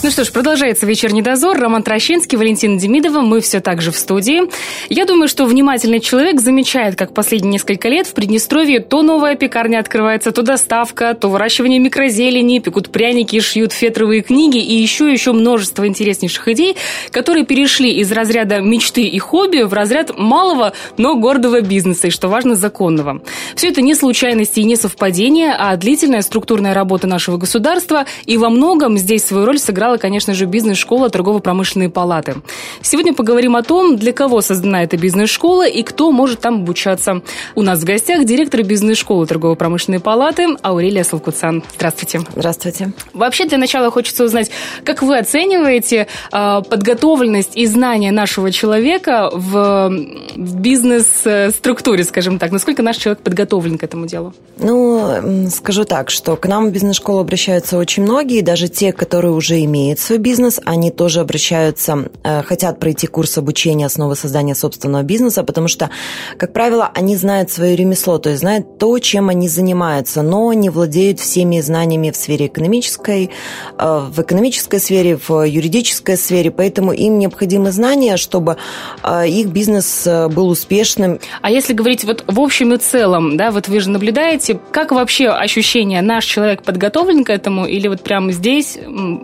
Ну что ж, продолжается вечерний дозор. Роман Трощинский, Валентина Демидова. Мы все так же в студии. Я думаю, что внимательный человек замечает, как последние несколько лет в Приднестровье то новая пекарня открывается, то доставка, то выращивание микрозелени, пекут пряники, шьют фетровые книги и еще еще множество интереснейших идей, которые перешли из разряда мечты и хобби в разряд малого, но гордого бизнеса, и, что важно, законного. Все это не случайности и не совпадения, а длительная структурная работа нашего государства, и во многом здесь свою роль сыграла сыграла, конечно же, бизнес-школа торгово-промышленные палаты. Сегодня поговорим о том, для кого создана эта бизнес-школа и кто может там обучаться. У нас в гостях директор бизнес-школы торгово-промышленной палаты Аурелия Салкуцан. Здравствуйте. Здравствуйте. Вообще, для начала хочется узнать, как вы оцениваете э, подготовленность и знания нашего человека в, в бизнес-структуре, скажем так? Насколько наш человек подготовлен к этому делу? Ну, скажу так, что к нам в бизнес-школу обращаются очень многие, даже те, которые уже имеют имеют свой бизнес, они тоже обращаются, э, хотят пройти курс обучения основы создания собственного бизнеса, потому что, как правило, они знают свое ремесло, то есть знают то, чем они занимаются, но не владеют всеми знаниями в сфере экономической, э, в экономической сфере, в юридической сфере, поэтому им необходимы знания, чтобы э, их бизнес был успешным. А если говорить вот в общем и целом, да, вот вы же наблюдаете, как вообще ощущение, наш человек подготовлен к этому, или вот прямо здесь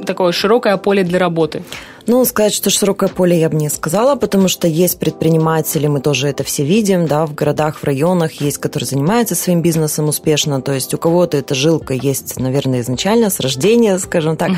такое широкое поле для работы? Ну, сказать, что широкое поле я бы не сказала, потому что есть предприниматели, мы тоже это все видим, да, в городах, в районах есть, которые занимаются своим бизнесом успешно, то есть у кого-то эта жилка есть, наверное, изначально, с рождения, скажем так,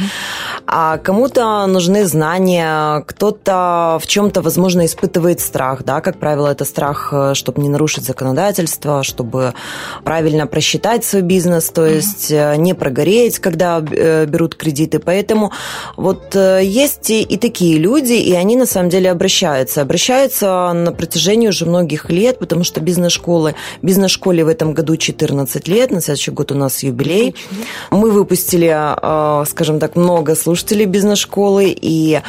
а кому-то нужны знания, кто-то в чем-то, возможно, испытывает страх, да, как правило, это страх, э, чтобы не нарушить законодательство, чтобы правильно просчитать свой бизнес, то есть uh-huh. не прогореть, когда э, берут кредиты, поэтому вот есть и и такие люди, и они на самом деле обращаются. Обращаются на протяжении уже многих лет, потому что бизнес-школы, бизнес-школе в этом году 14 лет, на следующий год у нас юбилей. Мы выпустили, а, скажем так, много слушателей бизнес-школы, и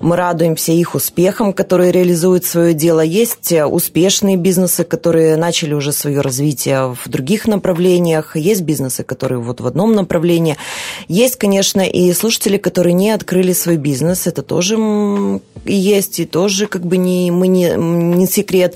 мы радуемся их успехам, которые реализуют свое дело. Есть успешные бизнесы, которые начали уже свое развитие в других направлениях, есть бизнесы, которые вот в одном направлении. Есть, конечно, и слушатели, которые не открыли свой бизнес. Это тоже есть, и тоже как бы не, мы не, не секрет.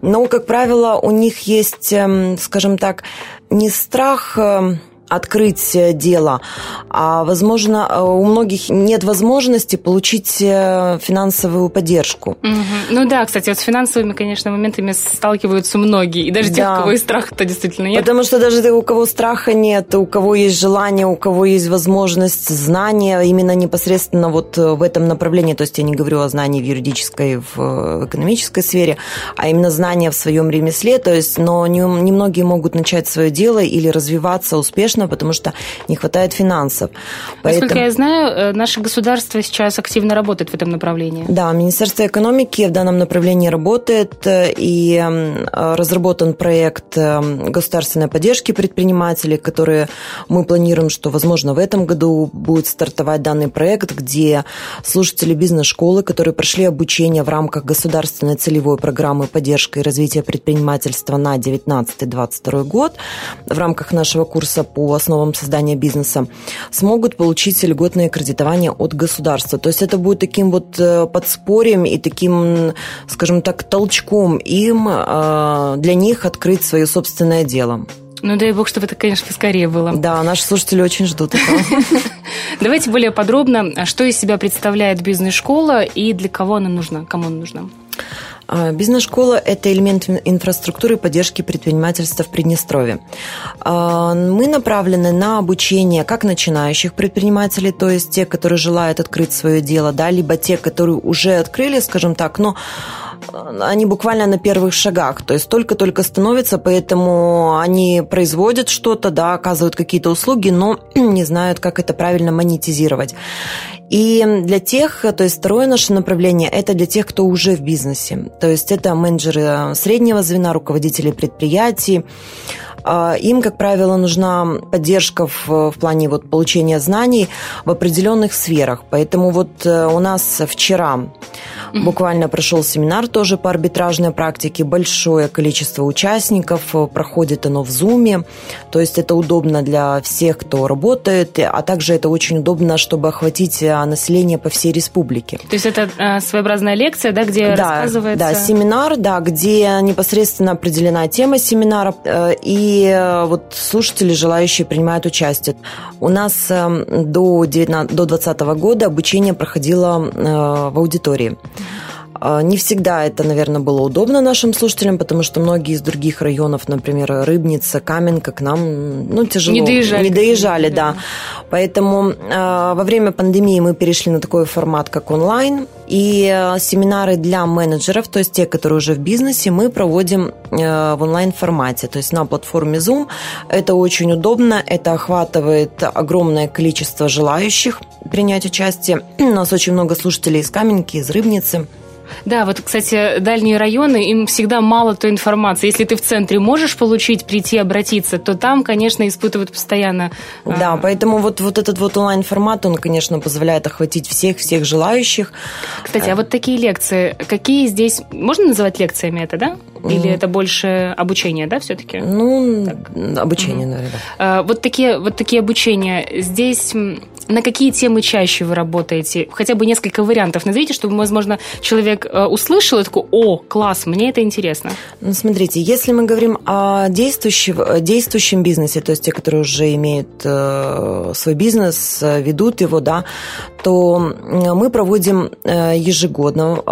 Но, как правило, у них есть, эм, скажем так, не страх эм, открыть э, дело, а, возможно, э, у многих нет возможности получить э, финансовую поддержку. Угу. Ну да, кстати, вот с финансовыми, конечно, моментами сталкиваются многие, и даже да. те, у кого есть страх-то действительно нет. Потому что даже у кого страха нет, у кого есть желание, у кого есть возможность, знания именно непосредственно вот в этом направлении, то есть я не говорю о знании в юридической, в экономической сфере, а именно знания в своем ремесле, то есть, но немногие не многие могут начать свое дело или развиваться успешно сложно, потому что не хватает финансов. Поэтому... Насколько я знаю, э, наше государство сейчас активно работает в этом направлении. Да, Министерство экономики в данном направлении работает, э, и э, разработан проект государственной поддержки предпринимателей, который мы планируем, что, возможно, в этом году будет стартовать данный проект, где слушатели бизнес-школы, которые прошли обучение в рамках государственной целевой программы поддержки и развития предпринимательства на 2019-2022 год, в рамках нашего курса по основам создания бизнеса, смогут получить льготное кредитование от государства. То есть это будет таким вот э, подспорьем и таким, скажем так, толчком им э, для них открыть свое собственное дело. Ну, дай бог, чтобы это, конечно, поскорее было. Да, наши слушатели очень ждут этого. Давайте более подробно, что из себя представляет бизнес-школа и для кого она нужна, кому она нужна? А, бизнес-школа – это элемент инфраструктуры поддержки предпринимательства в Приднестровье. А, мы направлены на обучение как начинающих предпринимателей, то есть те, которые желают открыть свое дело, да, либо те, которые уже открыли, скажем так, но они буквально на первых шагах, то есть только-только становятся, поэтому они производят что-то, да, оказывают какие-то услуги, но не знают, как это правильно монетизировать. И для тех, то есть второе наше направление, это для тех, кто уже в бизнесе. То есть это менеджеры среднего звена, руководители предприятий, им, как правило, нужна поддержка в, в плане вот получения знаний в определенных сферах. Поэтому вот э, у нас вчера буквально прошел семинар тоже по арбитражной практике. Большое количество участников. Проходит оно в Zoom. То есть это удобно для всех, кто работает, а также это очень удобно, чтобы охватить э, население по всей республике. То есть это э, своеобразная лекция, да, где да, рассказывается... Да, семинар, да, где непосредственно определена тема семинара, и и вот слушатели, желающие, принимают участие. У нас до 19, до 2020 года обучение проходило в аудитории. Не всегда это, наверное, было удобно нашим слушателям, потому что многие из других районов, например, Рыбница, Каменка, к нам ну, тяжело. Не доезжали. Не доезжали, да. Поэтому э, во время пандемии мы перешли на такой формат, как онлайн. И э, семинары для менеджеров, то есть те, которые уже в бизнесе, мы проводим э, в онлайн-формате, то есть на платформе Zoom. Это очень удобно, это охватывает огромное количество желающих принять участие. У нас очень много слушателей из Каменки, из Рыбницы. Да, вот, кстати, дальние районы, им всегда мало той информации. Если ты в центре можешь получить, прийти, обратиться, то там, конечно, испытывают постоянно... А, да, поэтому вот, вот этот вот онлайн-формат, он, конечно, позволяет охватить всех, всех желающих. Кстати, а вот такие лекции, какие здесь... Можно называть лекциями это, да? Или это больше обучение, да, все-таки? Ну, так. обучение, угу. наверное. А, вот такие, вот такие обучения. Здесь на какие темы чаще вы работаете? Хотя бы несколько вариантов назовите, чтобы, возможно, человек э, услышал и такой, о, класс, мне это интересно. Ну, смотрите, если мы говорим о действующем, действующем бизнесе, то есть те, которые уже имеют э, свой бизнес, э, ведут его, да, то мы проводим ежегодно,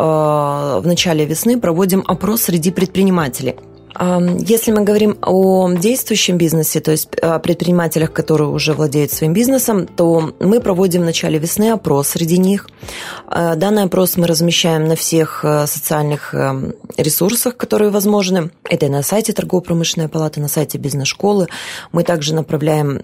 в начале весны проводим опрос среди предпринимателей. Если мы говорим о действующем бизнесе, то есть о предпринимателях, которые уже владеют своим бизнесом, то мы проводим в начале весны опрос среди них. Э, данный опрос мы размещаем на всех э, социальных э, ресурсах, которые возможны. Это и на сайте торгово-промышленной палаты, на сайте бизнес-школы. Мы также направляем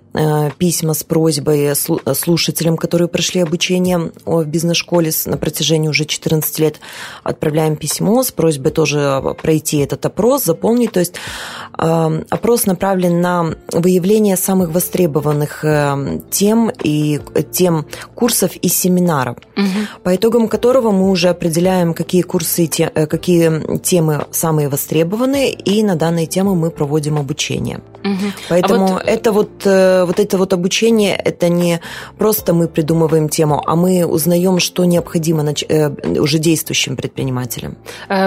письма с просьбой слушателям, которые прошли обучение в бизнес-школе на протяжении уже 14 лет. Отправляем письмо с просьбой тоже пройти этот опрос, заполнить компаний. То есть опрос направлен на выявление самых востребованных э, тем и тем курсов и семинаров, угу. по итогам которого мы уже определяем, какие курсы, э, какие темы самые востребованные, и на данные темы мы проводим обучение. Угу. Поэтому а вот... это вот, э, вот это вот обучение, это не просто мы придумываем тему, а мы узнаем, что необходимо уже действующим предпринимателям.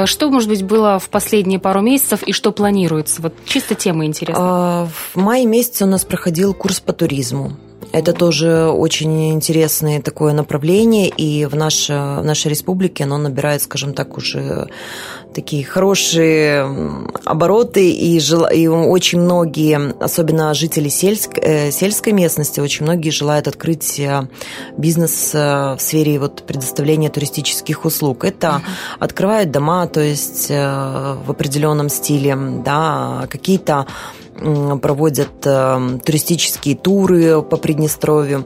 Что, может быть, было в последние пару месяцев и что планируется? Вот чисто тема интересна. А, в мае месяце у нас проходил курс по туризму. Это тоже очень интересное такое направление, и в, наш, в нашей республике оно набирает, скажем так, уже такие хорошие обороты, и, жел... и очень многие, особенно жители сельск... Э, сельской местности, очень многие желают открыть э, бизнес э, в сфере вот предоставления туристических услуг. Это uh-huh. открывают дома, то есть в определенном стиле, да, какие-то проводят э, туристические туры по Приднестровью.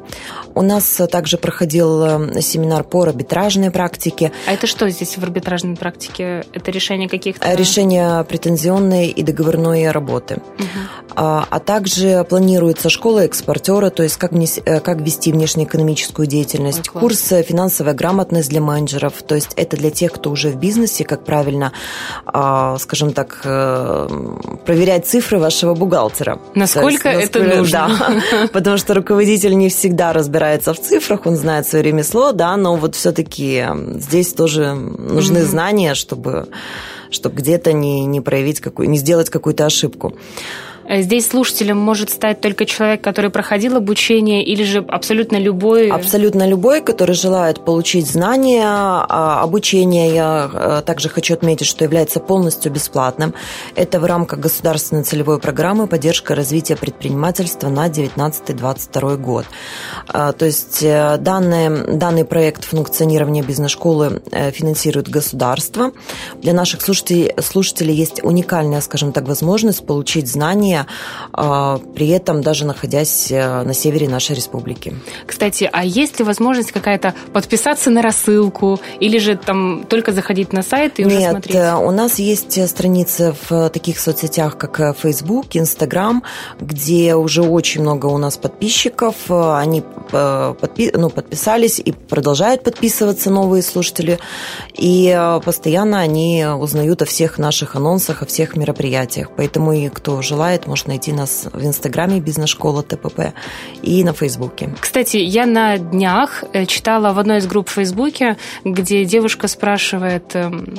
У нас также проходил э, семинар по арбитражной практике. А это что здесь в арбитражной практике? Это решение каких-то... Решение претензионной и договорной работы. Угу. А, а также планируется школа экспортера, то есть как, внес, э, как вести внешнеэкономическую деятельность, Ой, курс «Финансовая грамотность» для менеджеров, то есть это для тех, кто уже в бизнесе, как правильно, а, скажем так, проверять цифры вашего бухгалтера. Насколько есть, это нужно? Да, потому что руководитель не всегда разбирается в цифрах, он знает свое ремесло, да, но вот все-таки здесь тоже нужны mm-hmm. знания, чтобы, чтобы где-то не, не проявить какую, не сделать какую-то ошибку. Э, здесь слушателем может стать только человек, который проходил обучение, или же абсолютно любой? Абсолютно любой, который желает получить знания, а, обучение. Я э, также хочу отметить, что является полностью бесплатным. Это в рамках государственной целевой программы поддержка развития предпринимательства на 2019-2022 год. А, то есть э, данный, данный проект функционирования бизнес-школы финансирует государство. Для наших слушателей, слушателей есть уникальная, скажем так, возможность получить знания а, при этом даже находясь э, на севере нашей республики. Кстати, а есть ли возможность какая-то подписаться на рассылку или же там только заходить на сайт и Нет, уже смотреть? Нет, у нас есть страницы в таких соцсетях, как Facebook, Instagram, где уже очень много у нас подписчиков. Они подпи ну, подписались и продолжают подписываться новые слушатели. И постоянно они узнают о всех наших анонсах, о всех мероприятиях. Поэтому и кто желает, может найти нас в Инстаграме бизнес-школа ТПП и на Фейсбуке. Кстати, я на днях э, читала в одной из групп в Фейсбуке, где девушка спрашивает эм,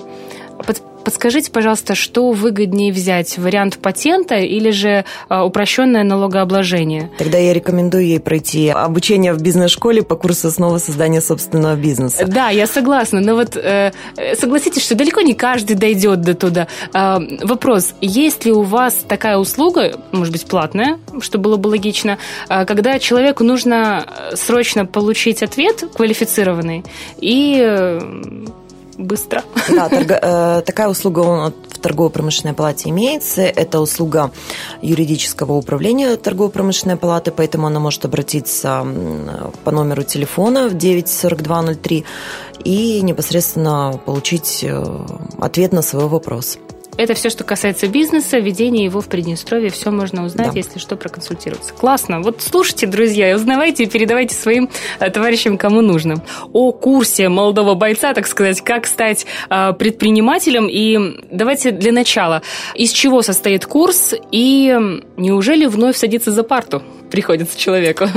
Подскажите, пожалуйста, что выгоднее взять? Вариант патента или же а, упрощенное налогообложение? Тогда я рекомендую ей пройти обучение в бизнес-школе по курсу основы создания собственного бизнеса. Да, я согласна. Но вот э, согласитесь, что далеко не каждый дойдет до туда. Э, вопрос, есть ли у вас такая услуга, может быть, платная, что было бы логично, э, когда человеку нужно срочно получить ответ квалифицированный и э, быстро. Да, торго, э, такая услуга в торгово-промышленной палате имеется. Это услуга юридического управления торгово-промышленной палаты, поэтому она может обратиться по номеру телефона в 94203 и непосредственно получить э, ответ на свой вопрос. Это все, что касается бизнеса, ведения его в Приднестровье. Все можно узнать, да. если что, проконсультироваться. Классно. Вот слушайте, друзья, узнавайте и передавайте своим э, товарищам, кому нужно. О курсе молодого бойца, так сказать, как стать э, предпринимателем. И давайте для начала, из чего состоит курс и неужели вновь садиться за парту приходится человеку?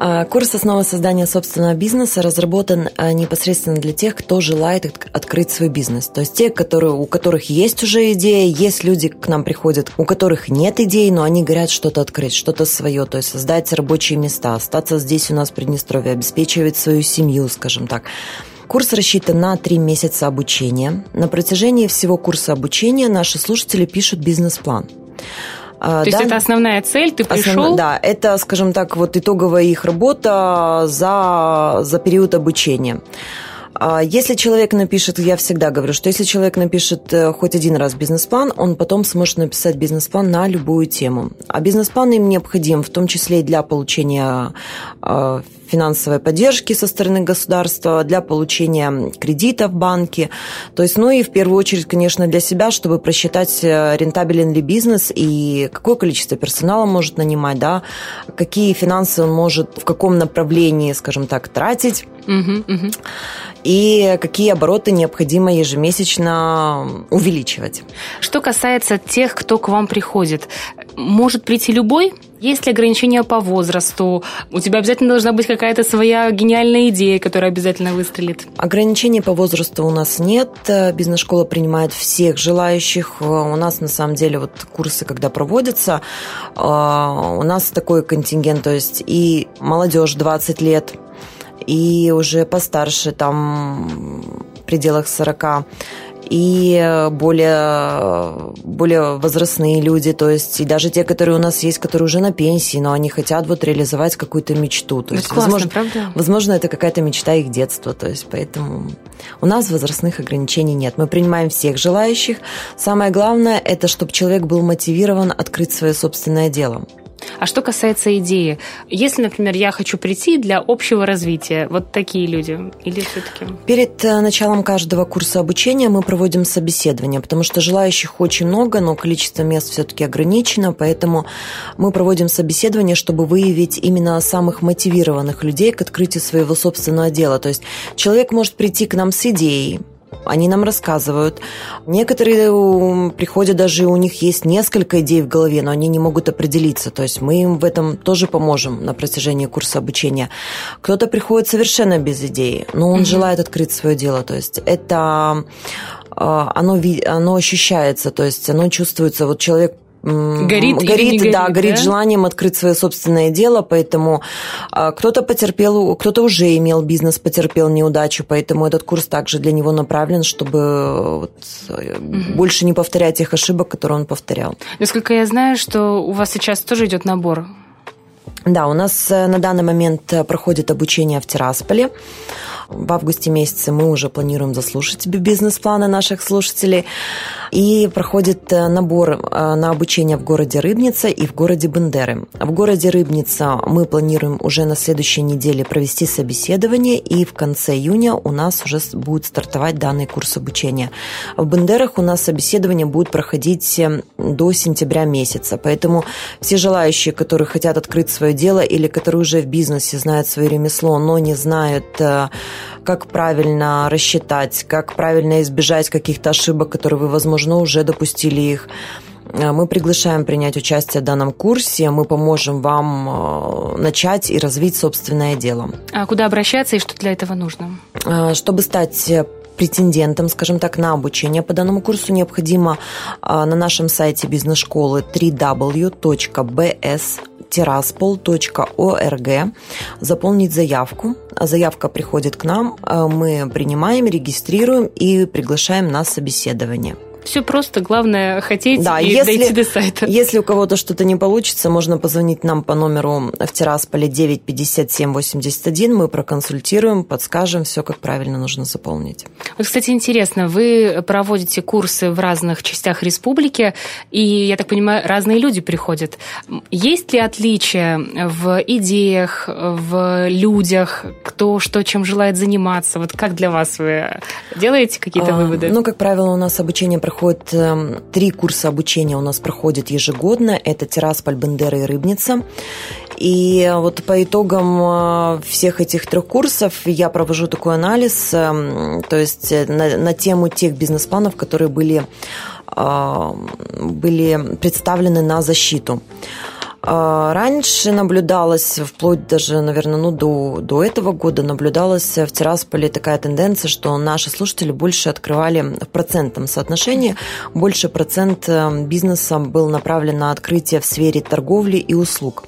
А, курс «Основа создания собственного бизнеса» разработан а, непосредственно для тех, кто желает открыть свой бизнес. То есть те, которые, у которых есть уже идея, есть люди к нам приходят, у которых нет идей, но они говорят что-то открыть, что-то свое, то есть создать рабочие места, остаться здесь у нас в Приднестровье, обеспечивать свою семью, скажем так. Курс рассчитан на три месяца обучения. На протяжении всего курса обучения наши слушатели пишут бизнес-план. А, То да? есть это основная цель, ты пришел? Основ... Да, это, скажем так, вот итоговая их работа за, за период обучения. А, если человек напишет, я всегда говорю, что если человек напишет э, хоть один раз бизнес-план, он потом сможет написать бизнес-план на любую тему. А бизнес-план им необходим, в том числе и для получения а, финансовой поддержки со стороны государства, для получения кредита в банке. То есть, ну и в первую очередь, конечно, для себя, чтобы просчитать, э, рентабелен ли бизнес и какое количество персонала может нанимать, да, какие финансы он может в каком направлении, скажем так, тратить. Угу, угу. И какие обороты необходимо ежемесячно увеличивать. Что касается тех, кто к вам приходит, может прийти любой? Есть ли ограничения по возрасту? У тебя обязательно должна быть какая-то своя гениальная идея, которая обязательно выстрелит? Ограничений по возрасту у нас нет. Бизнес-школа принимает всех желающих. У нас, на самом деле, вот курсы, когда проводятся, а, у нас такой контингент, то есть и молодежь 20 лет, и уже постарше, там в пределах 40 и более, более возрастные люди, то есть и даже те, которые у нас есть, которые уже на пенсии, но они хотят вот реализовать какую-то мечту. То есть, классно, возможно, правда? возможно, это какая-то мечта их детства, то есть поэтому у нас возрастных ограничений нет. Мы принимаем всех желающих. Самое главное, это чтобы человек был мотивирован открыть свое собственное дело. А что касается идеи, если, например, я хочу прийти для общего развития, вот такие люди или все-таки? Перед э, началом каждого курса обучения мы проводим собеседование, потому что желающих очень много, но количество мест все-таки ограничено, поэтому мы проводим собеседование, чтобы выявить именно самых мотивированных людей к открытию своего собственного дела. То есть человек может прийти к нам с идеей, они нам рассказывают. Некоторые приходят даже, у них есть несколько идей в голове, но они не могут определиться. То есть мы им в этом тоже поможем на протяжении курса обучения. Кто-то приходит совершенно без идеи, но он mm-hmm. желает открыть свое дело. То есть это а, оно, оно ощущается, то есть оно чувствуется. Вот человек Горит, горит, горит, да, горит да? желанием открыть свое собственное дело, поэтому а, кто-то потерпел, кто-то уже имел бизнес, потерпел неудачу, поэтому этот курс также для него направлен, чтобы вот, угу. больше не повторять тех ошибок, которые он повторял. Насколько я знаю, что у вас сейчас тоже идет набор. Да, у нас э, на данный момент э, проходит обучение в Тирасполе. В августе месяце мы уже планируем заслушать бизнес-планы наших слушателей. И проходит э, набор э, на обучение в городе Рыбница и в городе Бендеры. В городе Рыбница мы планируем уже на следующей неделе провести собеседование, и в конце июня у нас уже будет стартовать данный курс обучения. В Бендерах у нас собеседование будет проходить э, до сентября месяца, поэтому все желающие, которые хотят открыть свое дело или которые уже в бизнесе знают свое ремесло, но не знают как правильно рассчитать, как правильно избежать каких-то ошибок, которые вы, возможно, уже допустили их. Э, мы приглашаем принять участие в данном курсе. Мы поможем вам э, начать и развить собственное дело. А куда обращаться и что для этого нужно? Э, чтобы стать претендентом, скажем так, на обучение по данному курсу, необходимо на нашем сайте бизнес-школы www.bs tiraspol.org заполнить заявку. Заявка приходит к нам, мы принимаем, регистрируем и приглашаем на собеседование. Все просто, главное хотеть да, и если, дойти до сайта. Если у кого-то что-то не получится, можно позвонить нам по номеру в Тирасполе 95781. Мы проконсультируем, подскажем все, как правильно нужно заполнить. Вот, кстати, интересно, вы проводите курсы в разных частях республики, и, я так понимаю, разные люди приходят. Есть ли отличия в идеях, в людях, кто что чем желает заниматься? Вот как для вас вы делаете какие-то а, выводы? Ну, как правило, у нас обучение проходит проходит, эм, три курса обучения у нас проходит ежегодно. Это Тирасполь, Бендера и Рыбница. И вот по итогам э, всех этих трех курсов я провожу такой анализ, эм, то есть э, на, на тему тех бизнес-планов, которые были, э, были представлены на защиту. А, раньше наблюдалось, вплоть даже, наверное, ну, до, до этого года, наблюдалась в Тирасполе такая тенденция, что наши слушатели больше открывали в процентном соотношении, больше процент э, бизнеса был направлен на открытие в сфере торговли и услуг.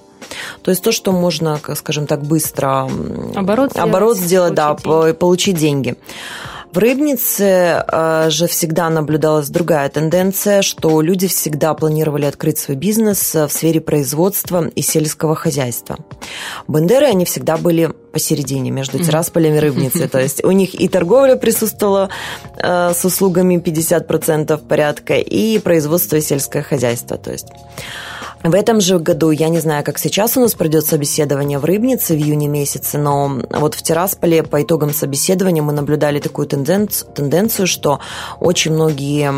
То есть то, что можно, скажем так, быстро оборот, оборот сделать, да, деньги. получить деньги. В Рыбнице э, же всегда наблюдалась другая тенденция, что люди всегда планировали открыть свой бизнес э, в сфере производства и сельского хозяйства. Бендеры, они всегда были посередине, между Тирасполем и Рыбницей. То есть у них и торговля присутствовала э, с услугами 50% порядка, и производство и сельское хозяйство. То есть в этом же году, я не знаю, как сейчас у нас пройдет собеседование в Рыбнице в июне месяце, но вот в Тирасполе по итогам собеседования мы наблюдали такую тенденцию, тенденцию что очень многие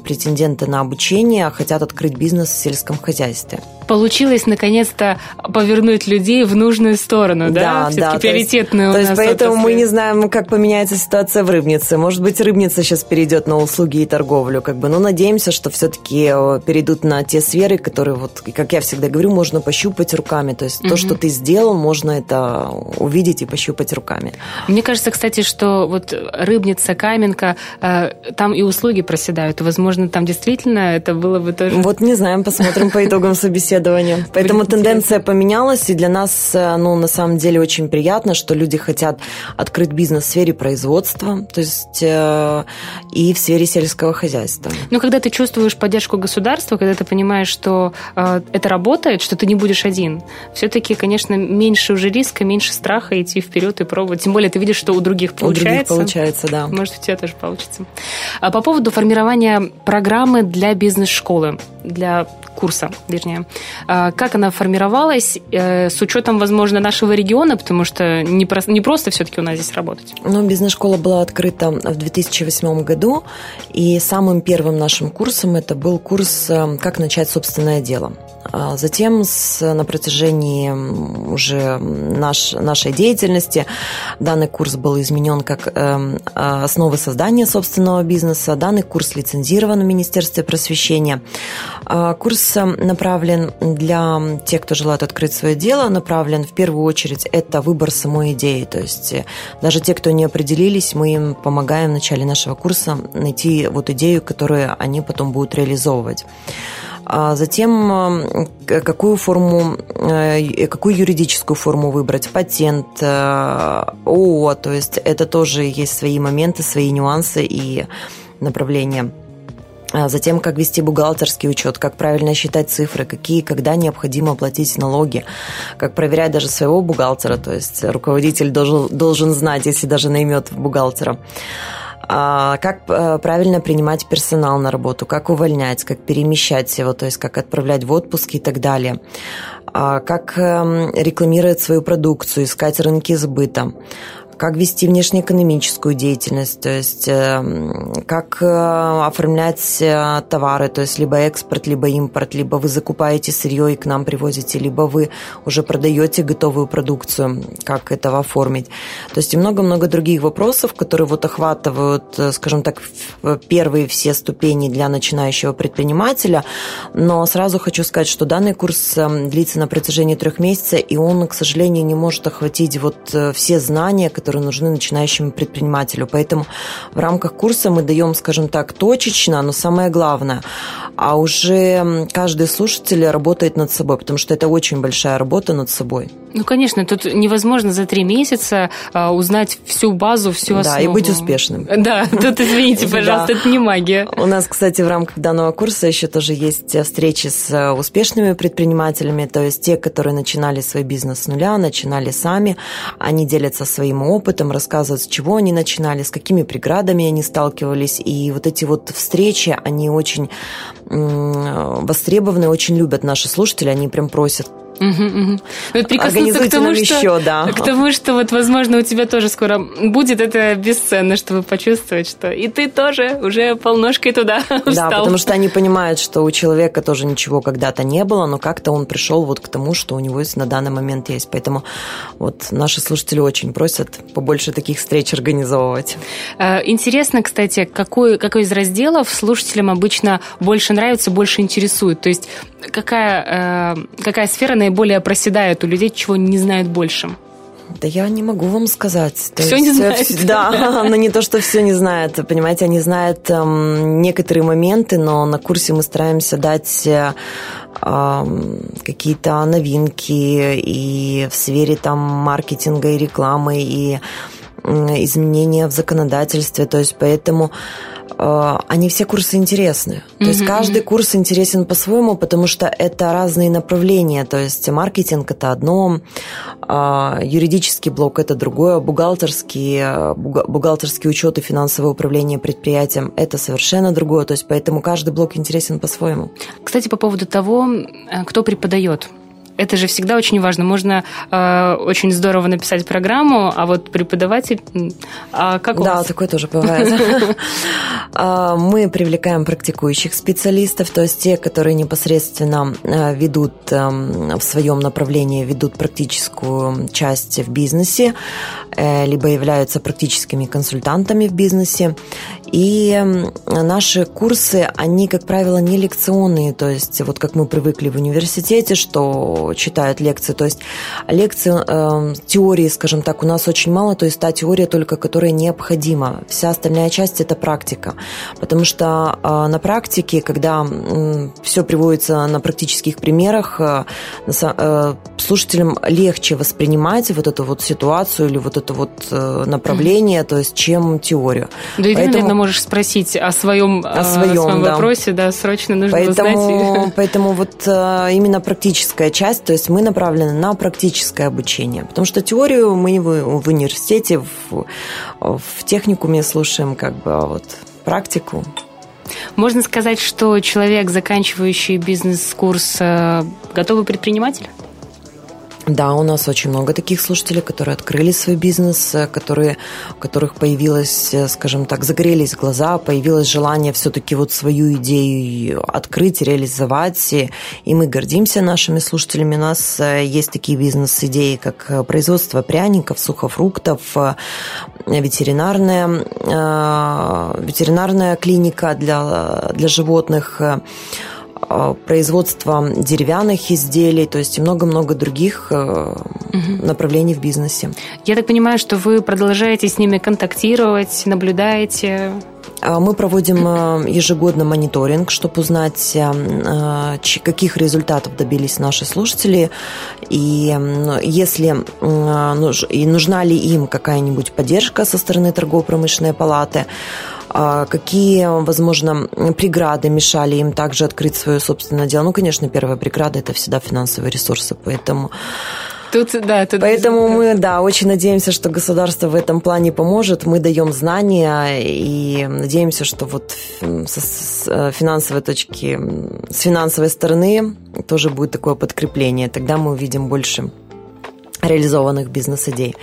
претенденты на обучение хотят открыть бизнес в сельском хозяйстве. Получилось наконец-то повернуть людей в нужную сторону, да? Да, да. Приоритетную то есть, то есть поэтому мы не знаем, как поменяется ситуация в Рыбнице. Может быть, Рыбница сейчас перейдет на услуги и торговлю, как бы. Но надеемся, что все-таки э, перейдут на те сферы, которые вот вот, как я всегда говорю, можно пощупать руками. То есть угу. то, что ты сделал, можно это увидеть и пощупать руками. Мне кажется, кстати, что вот Рыбница, Каменка, э, там и услуги проседают. Возможно, там действительно это было бы тоже... Вот не знаем, посмотрим по итогам собеседования. Поэтому тенденция поменялась, и для нас, э, ну, на самом деле, очень приятно, что люди хотят открыть бизнес в сфере производства, то есть э, и в сфере сельского хозяйства. Ну, когда ты чувствуешь поддержку государства, когда ты понимаешь, что а, это работает, что ты не будешь один. Все-таки, конечно, меньше уже риска, меньше страха идти вперед и пробовать. Тем более ты видишь, что у других получается. У других получается, да. Может, у тебя тоже получится. А по поводу формирования программы для бизнес-школы, для курса, вернее. А как она формировалась э, с учетом, возможно, нашего региона, потому что не, про, не просто все-таки у нас здесь работать? Ну, бизнес-школа была открыта в 2008 году, и самым первым нашим курсом это был курс э, «Как начать собственное дело». А затем с, на протяжении уже наш, нашей деятельности данный курс был изменен как э, основы создания собственного бизнеса. Данный курс лицензирован в Министерстве просвещения. А курс направлен для тех, кто желает открыть свое дело, направлен в первую очередь это выбор самой идеи. То есть э, даже те, кто не определились, мы им помогаем в начале нашего курса найти вот идею, которую они потом будут реализовывать. А затем какую форму, э, какую юридическую форму выбрать, патент, э, ООО, то есть это тоже есть свои моменты, свои нюансы и направления. а затем, как вести бухгалтерский учет, как правильно считать цифры, какие, когда необходимо платить налоги, как проверять даже своего бухгалтера, то есть руководитель должен, должен знать, если даже наймет бухгалтера как э, правильно принимать персонал на работу, как увольнять, как перемещать его, то есть как отправлять в отпуск и так далее, а, как эм, рекламировать свою продукцию, искать рынки сбыта, как вести внешнеэкономическую деятельность, то есть эм, как э, оформлять э, товары, то есть либо экспорт, либо импорт, либо вы закупаете сырье и к нам привозите, либо вы уже продаете готовую продукцию, как это оформить. То есть и много-много других вопросов, которые вот охватывают, э, скажем так, первые все ступени для начинающего предпринимателя. Но сразу хочу сказать, что данный курс эм, длится на протяжении трех месяцев, и он, к сожалению, не может охватить вот все знания, которые нужны начинающему предпринимателю. Поэтому в рамках курса мы даем, скажем так, точечно, но самое главное, а уже каждый слушатель работает над собой, потому что это очень большая работа над собой. Ну, конечно, тут невозможно за три месяца а, узнать всю базу, всю основу. Да, и быть успешным. Да, тут извините, пожалуйста, это не магия. У нас, кстати, в рамках данного курса еще тоже есть встречи с э, успешными предпринимателями, то есть те, которые начинали свой бизнес с нуля, начинали сами, они делятся своим опытом, рассказывают, с чего они начинали, с какими преградами они сталкивались, и вот эти вот встречи, они очень востребованы, очень любят наши слушатели, они прям просят Угу, угу. Вот прикоснуться к тому, что, еще, да. к тому, что вот, возможно, у тебя тоже скоро будет, это бесценно, чтобы почувствовать, что и ты тоже уже полножкой туда Да, потому что они понимают, что у человека тоже ничего когда-то не было, но как-то он пришел вот к тому, что у него есть на данный момент есть. Поэтому вот наши слушатели очень просят побольше таких встреч организовывать. Э, интересно, кстати, какой, какой из разделов слушателям обычно больше нравится, больше интересует? То есть какая, э, какая сфера наиболее проседает у людей, чего не знают больше? Да я не могу вам сказать. То все есть, не знает. Да, но не то, что все не знают. Понимаете, они знают эм, некоторые моменты, но на курсе мы стараемся дать э, какие-то новинки и в сфере там маркетинга и рекламы, и изменения в законодательстве. То есть поэтому Э, они все курсы интересны. То есть каждый курс интересен по-своему, потому что это разные направления. То есть маркетинг это одно, а, юридический блок это другое, бухгалтерский, бухгалтерский учет и финансовое управление предприятием это совершенно другое. То есть поэтому каждый блок интересен по-своему. Кстати, по поводу того, э, кто преподает это же всегда очень важно. Можно э, очень здорово написать программу, а вот преподаватель... А как да, вас? такое тоже бывает. А, мы привлекаем практикующих специалистов, то есть те, которые непосредственно э, ведут эм, в своем направлении, ведут практическую часть в бизнесе, э, либо являются практическими консультантами в бизнесе. И наши курсы, они, как правило, не лекционные, то есть вот как мы привыкли в университете, что читают лекции, то есть лекции, э, теории, скажем так, у нас очень мало, то есть та теория только, которая необходима. Вся остальная часть – это практика, потому что э, на практике, когда э, все приводится на практических примерах, э, э, слушателям легче воспринимать вот эту вот ситуацию или вот это вот э, направление, mm-hmm. то есть, чем теорию. Да и Поэтому можешь спросить о своем, о своем, о своем да. вопросе, да, срочно нужно поэтому, узнать. Поэтому вот э, именно практическая часть, то есть мы направлены на практическое обучение, потому что теорию мы в, в университете, в, в техникуме слушаем как бы, а вот практику. Можно сказать, что человек, заканчивающий бизнес-курс, э, готовый предприниматель? Да, у нас очень много таких слушателей, которые открыли свой бизнес, э, которые, у которых появилось, э, скажем так, загорелись глаза, появилось желание все-таки вот свою идею открыть, реализовать. И мы гордимся нашими слушателями. У нас э, есть такие бизнес-идеи, как производство пряников, сухофруктов, ветеринарная, ветеринарная клиника для, для животных, производство деревянных изделий, то есть и много-много других угу. направлений в бизнесе. Я так понимаю, что вы продолжаете с ними контактировать, наблюдаете? А, мы проводим э, ежегодно мониторинг, чтобы узнать, э, э, каких результатов добились наши слушатели, и если и нужна ли им какая-нибудь поддержка со стороны торгово-промышленной палаты, какие, возможно, преграды мешали им также открыть свое собственное дело. Ну, конечно, первая преграда – это всегда финансовые ресурсы, поэтому Тут, да, тут Поэтому мы, да, очень надеемся, что государство в этом плане поможет. Мы даем знания и надеемся, что вот с э, финансовой точки, с финансовой стороны тоже будет такое подкрепление. Тогда мы увидим больше реализованных бизнес-идей.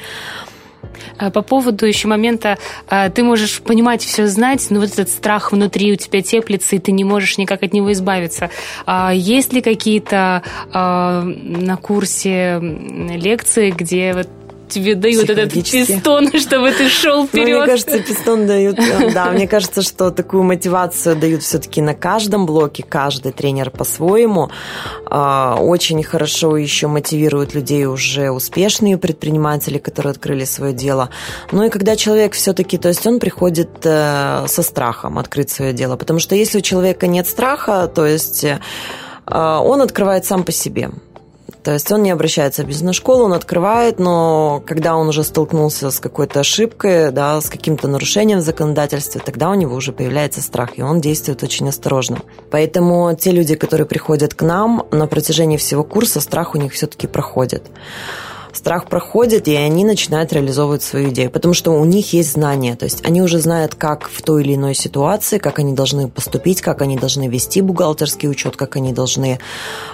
А, по поводу еще момента, а, ты можешь понимать, все знать, но вот этот страх внутри у тебя теплится, и ты не можешь никак от него избавиться. А, есть ли какие-то на курсе лекции, где вот тебе дают этот пистон, чтобы ты шел вперед. Ну, мне кажется, пистон дают, да, мне кажется, что такую мотивацию дают все-таки на каждом блоке, каждый тренер по-своему. А, очень хорошо еще мотивируют людей уже успешные предприниматели, которые открыли свое дело. Ну и когда человек все-таки, то есть он приходит э, со страхом открыть свое дело, потому что если у человека нет страха, то есть э, он открывает сам по себе. То есть он не обращается в бизнес-школу, он открывает, но когда он уже столкнулся с какой-то ошибкой, да, с каким-то нарушением в законодательстве, тогда у него уже появляется страх, и он действует очень осторожно. Поэтому те люди, которые приходят к нам на протяжении всего курса, страх у них все-таки проходит страх проходит, и они начинают реализовывать свою идею, потому что у них есть знания, то есть они уже знают, как в той или иной ситуации, как они должны поступить, как они должны вести бухгалтерский учет, как они должны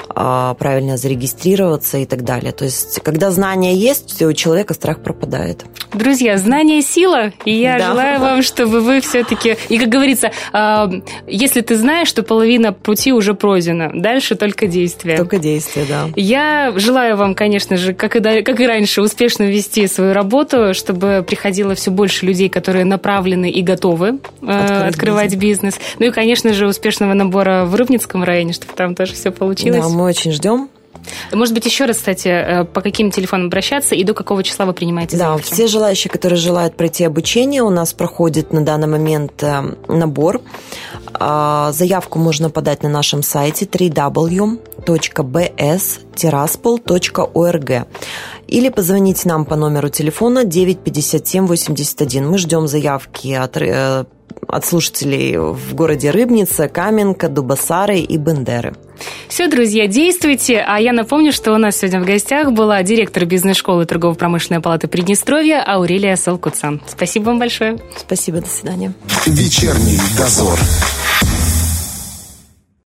а, правильно зарегистрироваться и так далее. То есть, когда знания есть, у человека страх пропадает. Друзья, знание – сила, и я да. желаю вам, чтобы вы все-таки... И, как говорится, а, если ты знаешь, что половина пути уже пройдена, дальше только действие. Только действие, да. Я желаю вам, конечно же, как и, как и раньше, успешно вести свою работу, чтобы приходило все больше людей, которые направлены и готовы э, открывать бизнес. бизнес. Ну и, конечно же, успешного набора в Рыбницком районе, чтобы там тоже все получилось. Да, мы очень ждем. Может быть, еще раз, кстати, э, по каким телефонам обращаться и до какого числа вы принимаете заявки? Да, все желающие, которые желают пройти обучение, у нас проходит на данный момент э, набор. А, заявку можно подать на нашем сайте www.bs-tiraspol.org или позвонить нам по номеру телефона 95781. Мы ждем заявки от э, от слушателей в городе Рыбница, Каменка, Дубасары и Бендеры. Все, друзья, действуйте. А я напомню, что у нас сегодня в гостях была директор бизнес-школы торгово-промышленной палаты Приднестровья Аурелия Солкуцан. Спасибо вам большое. Спасибо, до свидания. Вечерний дозор.